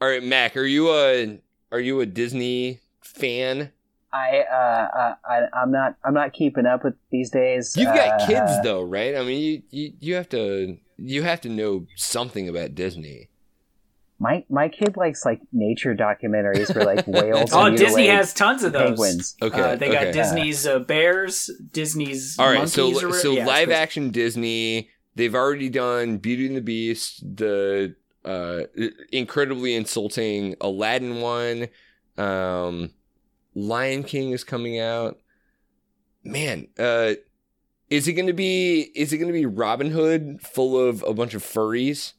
all right, Mack. Are you a are you a Disney fan? I, uh, uh, I, I'm not, I'm not keeping up with these days. You've got Uh, kids though, right? I mean, you, you you have to you have to know something about Disney. My, my kid likes like nature documentaries for like whales. oh, and Disney has tons of those. penguins. Okay, Uh, they okay. got Disney's uh, bears, Disney's All right, monkeys. so or so Yeah, live action Disney. They've already done Beauty and the Beast, the uh, incredibly insulting Aladdin one. Um, Lion King is coming out. Man, uh, is it going to be? Is it going to be Robin Hood full of a bunch of furries?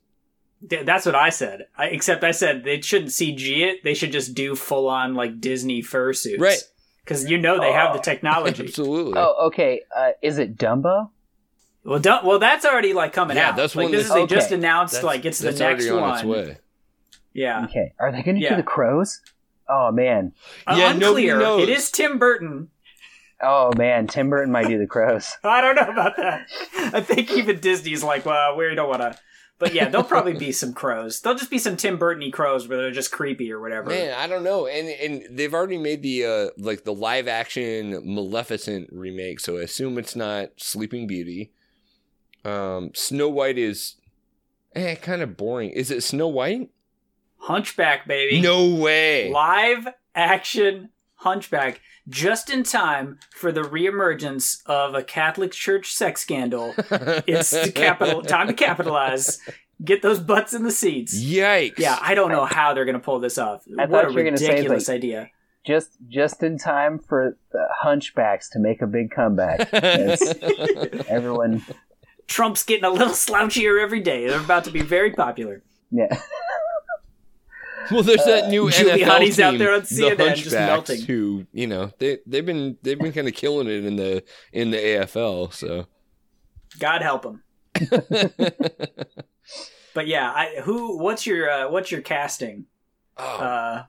Th- That's what I said. I, except I said they shouldn't CG it. They should just do full on like Disney fursuits, Right. Because you know they have the Oh. technology. Absolutely. Oh, okay. Uh, is it Dumbo? Well, don't, well, that's already like coming Yeah, out. that's like one this is that's- they just announced That's- like it's the that's next already on one. its way. Yeah, Okay. Are they going to Yeah. do the crows? Oh man. Uh, Yeah, nobody unclear. knows. It is Tim Burton. Oh man. Tim Burton might do the crows. I don't know about that. I think even Disney's like, well, we don't want to. But yeah, there'll probably be some crows. There'll just be some Tim Burton-y crows where they're just creepy or whatever. Man, I don't know, and and they've already made the uh like the live action Maleficent remake, so I assume it's not Sleeping Beauty. Um, Snow White is, eh, kind of boring. Is it Snow White? Hunchback, baby. No way. live action Hunchback, just in time for the reemergence of a Catholic Church sex scandal. It's the capital time to capitalize. Get those butts in the seats. Yikes! Yeah, I don't know how they're gonna pull this off. I what a thought you were gonna say, ridiculous like- idea. Just just in time for the hunchbacks to make a big comeback. Everyone. Trump's getting a little slouchier every day. They're about to be very popular. Yeah. well, there's that new NFL Giuliani's team, out there on the CNN just Hunchbacks, melting. Who you know they they've been they've been kind of killing it in the in the AFL. So God help them. But yeah, I, who? What's your uh, what's your casting? oh Uh,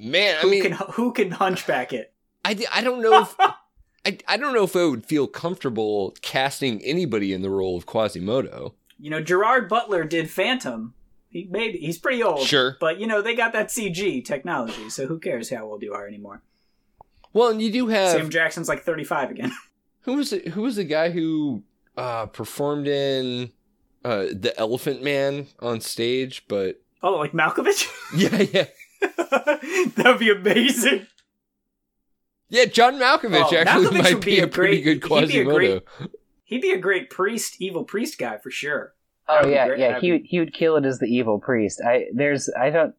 man, I who mean, can who can hunchback it? I, I don't know if I, I don't know if I would feel comfortable casting anybody in the role of Quasimodo. You know, Gerard Butler did Phantom. He maybe he's pretty old, Sure. but you know they got that CG technology, so who cares how old you are anymore? Well, and you do have Sam Jackson's like thirty five again. who was it, who was the guy who uh, performed in uh, the Elephant Man on stage, but Oh, like Malkovich? Yeah, yeah. that would be amazing. Yeah, John Malkovich Oh, actually Malkovich might be, be a pretty great- good he'd be a Quasimodo. great- He'd be a great priest, evil priest guy for sure. Oh That'd yeah, great. yeah. He would- he would kill it as the evil priest. I there's I don't.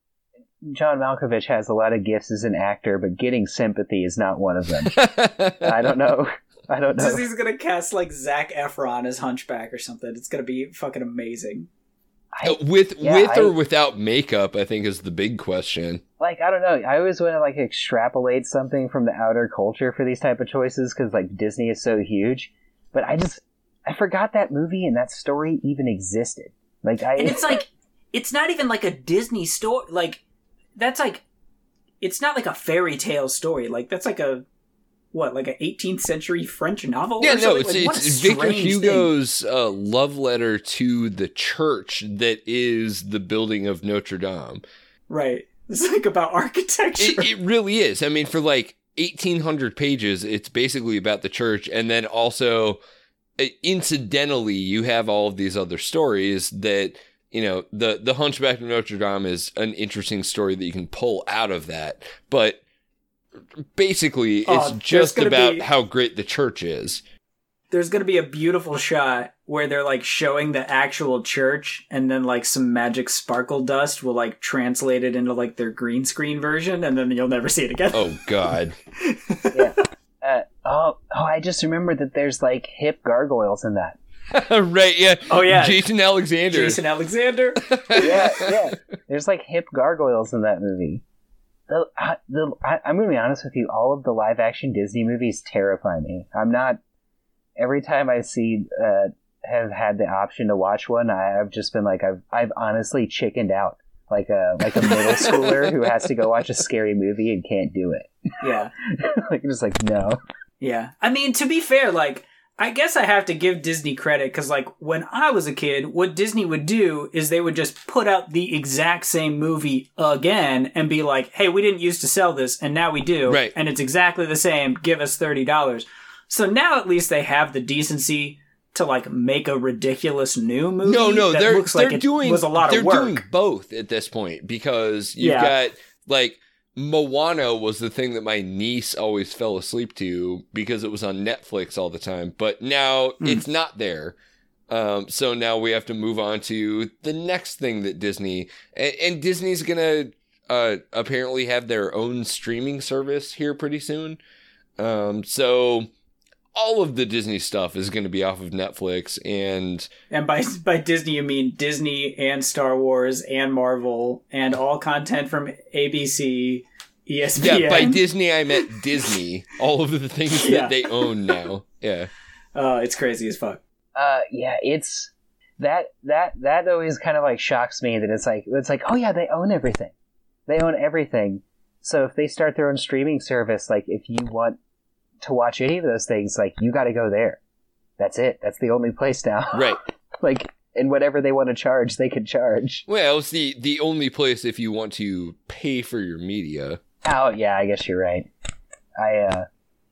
John Malkovich has a lot of gifts as an actor, but getting sympathy is not one of them. I don't know. I don't know. Disney's gonna cast like Zac Efron as Hunchback or something. It's gonna be fucking amazing. I, uh, with Yeah, with I- or without makeup, I think is the big question. like I don't know. I always want to like extrapolate something from the outer culture for these type of choices because like Disney is so huge. But I just I forgot that movie and that story even existed. Like I And it's like it's not even like a Disney story. Like that's like it's not like a fairy tale story. Like that's like a what, like an 18th century French novel? Yeah, or no, it's Like, what a it's Victor. Hugo's uh, love letter to the church that is the building of Notre Dame. right. It's like about architecture. It, it really is. I mean, for like eighteen hundred pages, it's basically about the church, and then also Uh, incidentally, you have all of these other stories that you know the the Hunchback of Notre Dame is an interesting story that you can pull out of that, but basically, oh, it's Oh, just about be- how great the church is. There's gonna be a beautiful shot where they're like showing the actual church, and then like some magic sparkle dust will like translate it into like their green screen version, and then you'll never see it again. Oh God. uh, oh oh I just remembered that there's like hip gargoyles in that. right, yeah. Oh, yeah. Jason Alexander. Jason Alexander. yeah, yeah. There's like hip gargoyles in that movie. The, I, the, I, I'm gonna be honest with you. All of the live action Disney movies terrify me. I'm not. Every time I see, uh, have had the option to watch one, I, I've just been like, I've, I've honestly chickened out, like a, like a middle schooler who has to go watch a scary movie and can't do it. yeah. like, just like no. Yeah. I mean, to be fair, like, I guess I have to give Disney credit because, like, when I was a kid, what Disney would do is they would just put out the exact same movie again and be like, hey, we didn't used to sell this and now we do. Right. And it's exactly the same. Give us $30. So now at least they have the decency to, like, make a ridiculous new movie. No, no, that they're looks they're like it doing was a lot they're of work. doing both at this point because you've Yeah. got like Moana was the thing that my niece always fell asleep to because it was on Netflix all the time, but now Hmm. it's not there. Um, so now we have to move on to the next thing that Disney and, and Disney's gonna uh, apparently have their own streaming service here pretty soon. Um, so all of the Disney stuff is going to be off of Netflix and And by by Disney, you mean Disney and Star Wars and Marvel and all content from ABC, ESPN. Yeah, by Disney I meant Disney. All of the things that they own now. Yeah. Oh, it's crazy as fuck. Uh, yeah, it's that that that always kind of like shocks me that it's like it's like oh yeah they own everything, they own everything. So if they start their own streaming service, like if you want to watch any of those things, like you got to go there. That's it. That's the only place now. Right. like and whatever they want to charge, they can charge. Well, it's the the only place if you want to pay for your media. Oh yeah, I guess you're right. I uh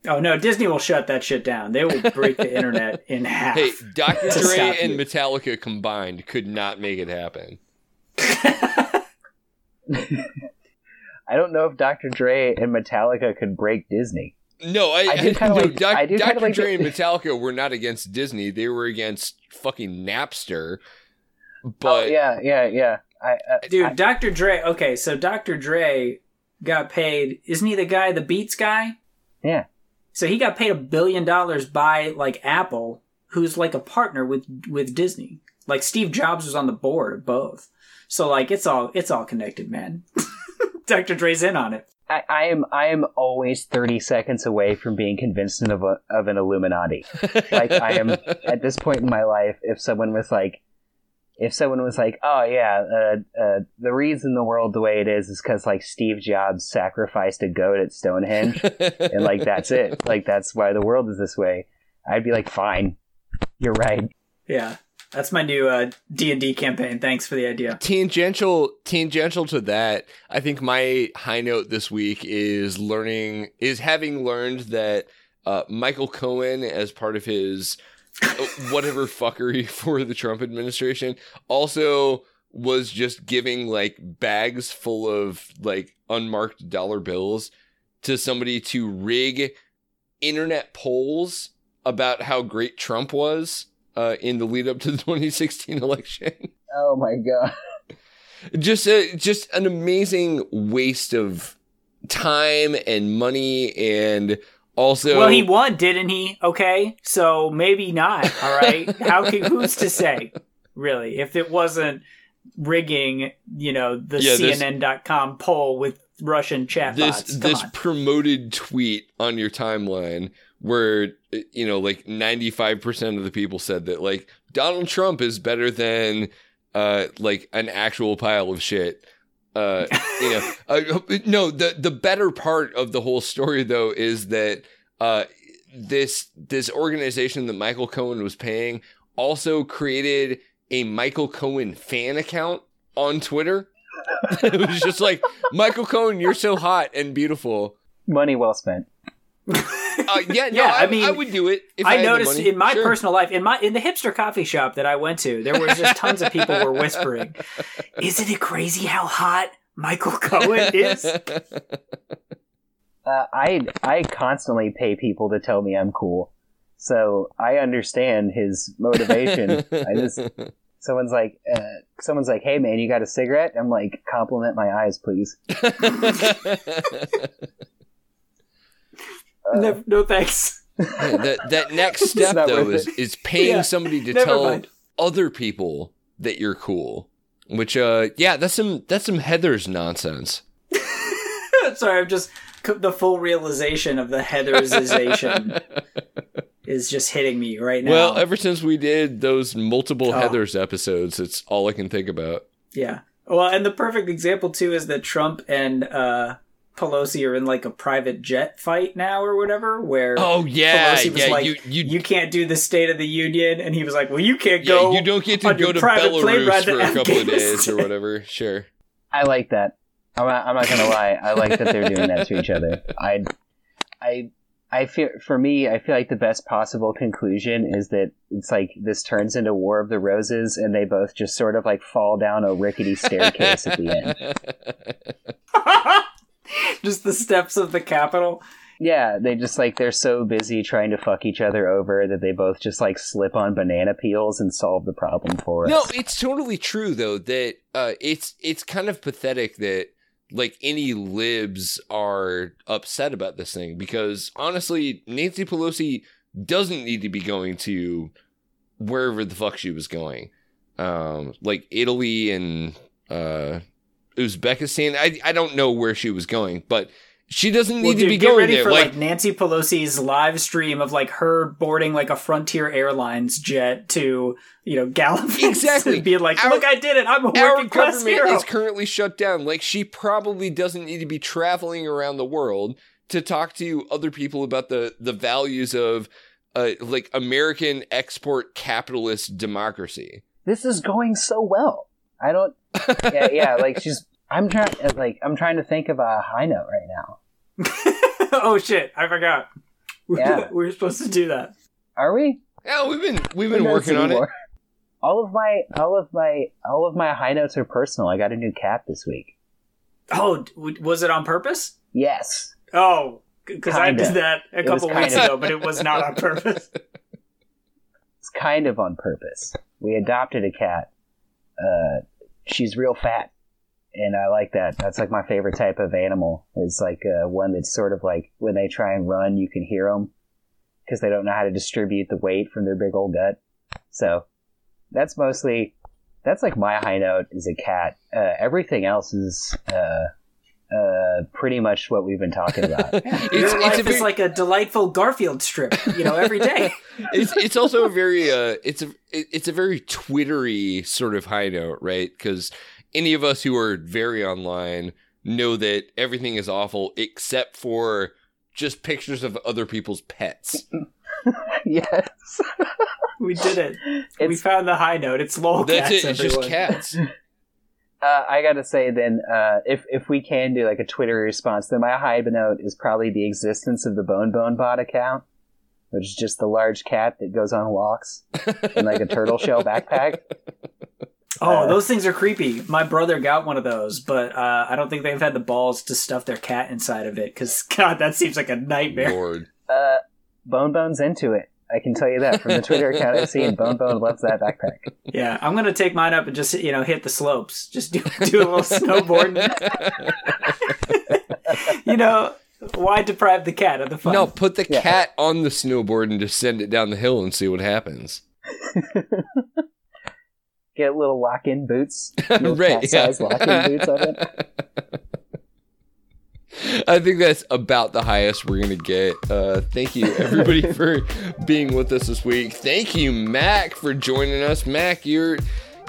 Oh no, Disney will shut that shit down. They will break the internet in half. Hey, Dr. Dre and you. Metallica combined could not make it happen. I don't know if Dr. Dre and Metallica could break Disney. No, I, I do kinda no, like- Doc- I do Dr. like Dre and Metallica were not against Disney. They were against fucking Napster. oh But yeah, yeah, yeah. I, uh, Dude, I- Dr. Dre. Okay, so Dr. Dre got paid. Isn't he the guy, the Beats guy? yeah. So he got paid a billion dollars by like Apple, who's like a partner with with Disney. Like Steve Jobs was on the board of both. So like it's all it's all connected, man. Dr. Dre's in on it. I, I am I am always thirty seconds away from being convinced of a, of an Illuminati. Like I am at this point in my life. If someone was like, if someone was like, oh yeah, uh, uh, the reason the world the way it is is because like Steve Jobs sacrificed a goat at Stonehenge, and like that's it. Like that's why the world is this way. I'd be like, fine, you're right. Yeah. That's my new uh, D&D campaign. Thanks for the idea. tangential tangential to that i think my high note this week is learning is having learned that uh, michael cohen as part of his uh, whatever fuckery for the trump administration also was just giving like bags full of like unmarked dollar bills to somebody to rig internet polls about how great Trump was uh, in the lead up to the 2016 election. Oh my god. just a, just an amazing waste of time and money and also well, he won, didn't he? Okay, so maybe not. All right, how can who's to say? Really, if it wasn't rigging, you know, the Yeah, this- CNN.com poll with Russian chatbots. this Come this on. promoted tweet on your timeline where you know like 95% of the people said that like Donald Trump is better than uh like an actual pile of shit uh you know uh, no the the better part of the whole story though is that uh this this organization that Michael Cohen was paying also created a Michael Cohen fan account on Twitter it was just like Michael Cohen, you're so hot and beautiful. Money well spent. Uh, yeah, no, Yeah, I, I mean, I would do it. If I, I had the noticed money. in my Sure. personal life, in my in the hipster coffee shop that I went to, there was just tons of people were whispering, "Isn't it crazy how hot Michael Cohen is?" Uh, I I constantly pay people to tell me I'm cool, so I understand his motivation. I just someone's like uh, someone's like, "Hey man, you got a cigarette?" I'm like, "Compliment my eyes, please." No, no thanks. Yeah, that that next step though worth is it. is paying Yeah, somebody to never tell mind. other people that you're cool. Which uh yeah, that's some that's some Heathers nonsense. Sorry, I'm just the full realization of the Heatherization is just hitting me right now. Well, ever since we did those multiple Oh. Heathers episodes, it's all I can think about. yeah. Well, and the perfect example too is that Trump and uh, Pelosi are in like a private jet fight now or whatever. Where Oh yeah, Pelosi was yeah. like, you you, you can't do the State of the Union, and he was like, "Well, you can't yeah, go. you don't get to go to private plane ride Belarus for a couple of days or whatever. Sure. I like that. I'm not, I'm not gonna lie. I like that they're doing that to each other. I, I, I feel for me, I feel like the best possible conclusion is that it's like this turns into War of the Roses, and they both just sort of like fall down a rickety staircase at the end. just the steps of the Capitol. Yeah, they just like they're so busy trying to fuck each other over that they both just like slip on banana peels and solve the problem for us. No, it's totally true though that uh, it's it's kind of pathetic that like any libs are upset about this thing because honestly, Nancy Pelosi doesn't need to be going to wherever the fuck she was going, um, like Italy and uh, Uzbekistan. I I don't know where she was going, but she doesn't need Well, to be get going ready there. for Like, like, Nancy Pelosi's live stream of like her boarding like a Frontier Airlines jet to you know Gallifrey, Exactly. and being like, Our- "Look, I did it! I'm a our working class government hero." is currently shut down. Like she probably doesn't need to be traveling around the world to talk to other people about the the values of uh, like American export capitalist democracy. this is going so well. I don't. Yeah, yeah. Like she's. I'm trying. Like I'm trying to think of a high note right now. oh shit! I forgot. Yeah. we were supposed to do that. Are we? Yeah, we've been we've been working on it. All of my, all of my, all of my high notes are personal. I got a new cat this week. Oh, d- w- was it on purpose? Yes, Oh, because I did that a It couple weeks kinda. ago, but it was not on purpose. it's kind of on purpose. We adopted a cat. Uh, she's real fat, and I like that. That's like my favorite type of animal. It's like uh, one that's sort of like when they try and run, you can hear them because they don't know how to distribute the weight from their big old gut. So that's mostly that's like my high note is a cat. Uh, everything else is uh, uh, pretty much what we've been talking about. It's, Your it's life a is like a delightful Garfield strip, you know, every day. it's it's also a very uh it's a it's a very twittery sort of high note, right? Because any of us who are very online know that everything is awful except for just pictures of other people's pets. yes, We did it. we found the high note. It's lol That's cats, it. It's just cats. Uh, I gotta say, then, uh, if if we can do like a Twitter response, then my high note is probably the existence of the Bone Bone Bot account, which is just the large cat that goes on walks in like a turtle shell backpack. Oh, those things are creepy. My brother got one of those, but uh, I don't think they've had the balls to stuff their cat inside of it. Because God, that seems like a nightmare. Lord. Uh, Bone Bone's into it. I can tell you that from the Twitter account I've seen. Bone Bone loves that backpack. Yeah, I'm gonna take mine up and just you know hit the slopes. Just do do a little snowboarding. you know, why deprive the cat of the fun? No, put the Yeah. cat on the snowboard and just send it down the hill and see what happens. Get little lock-in boots. Little right. cat-sized lock-in boots on it. I think that's about the highest we're gonna get. Uh, thank you everybody for being with us this week. Thank you, Mack, for joining us. Mack, you're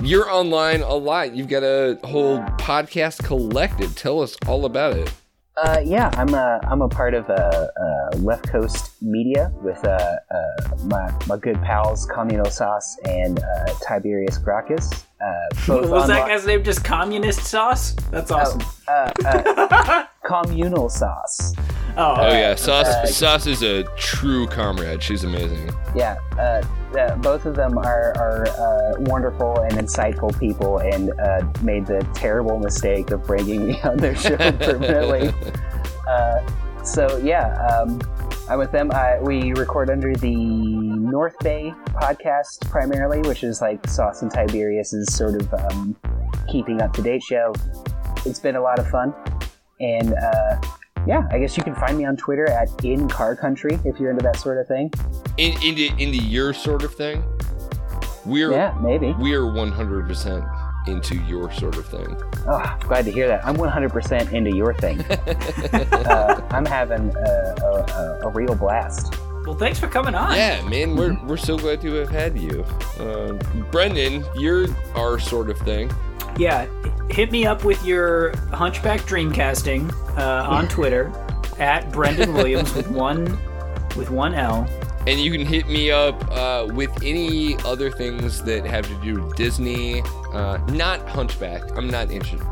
you're online a lot. You've got a whole podcast collective. Tell us all about it. Uh, yeah, I'm a I'm a part of uh, uh, Left Coast Media with uh, uh, my my good pals Communal Sauce and uh, Tiberius Gracchus. Uh, both was that guy's name just communist sauce? That's awesome. uh, uh, Communal Sauce. Oh, Oh yeah, Sauce uh, Sauce is a true comrade. She's amazing. Yeah, uh, uh, both of them are, are uh, wonderful and insightful people, and uh, made the terrible mistake of bringing me on their show permanently. Uh, so yeah, um, I'm with them. I, we record under the North Bay podcast primarily, which is like Sauce and Tiberius's sort of um, keeping up to date show. It's been a lot of fun, and uh, yeah, I guess you can find me on Twitter at in Car Country if you're into that sort of thing. In, into into your sort of thing. We're Yeah, maybe. we're 100 percent into your sort of thing. Oh, glad to hear that. I'm 100% into your thing. uh, I'm having a, a, a, a real blast. well, thanks for coming on. Yeah, man, we're we're so glad to have had you. Uh, Brendan, you're our sort of thing. Yeah, hit me up with your Hunchback Dreamcasting uh, on Twitter at Brendan Williams with one with one L. And you can hit me up uh, with any other things that have to do with Disney. Uh, not Hunchback. I'm not interested.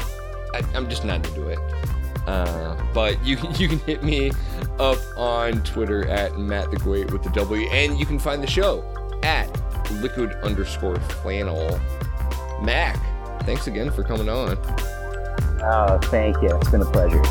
I, I'm just not into it. Uh, but you can you can hit me up on Twitter at Matt the Great with the W, and you can find the show at liquid underscore flannel. Mack, thanks again for coming on. Oh, thank you. It's been a pleasure.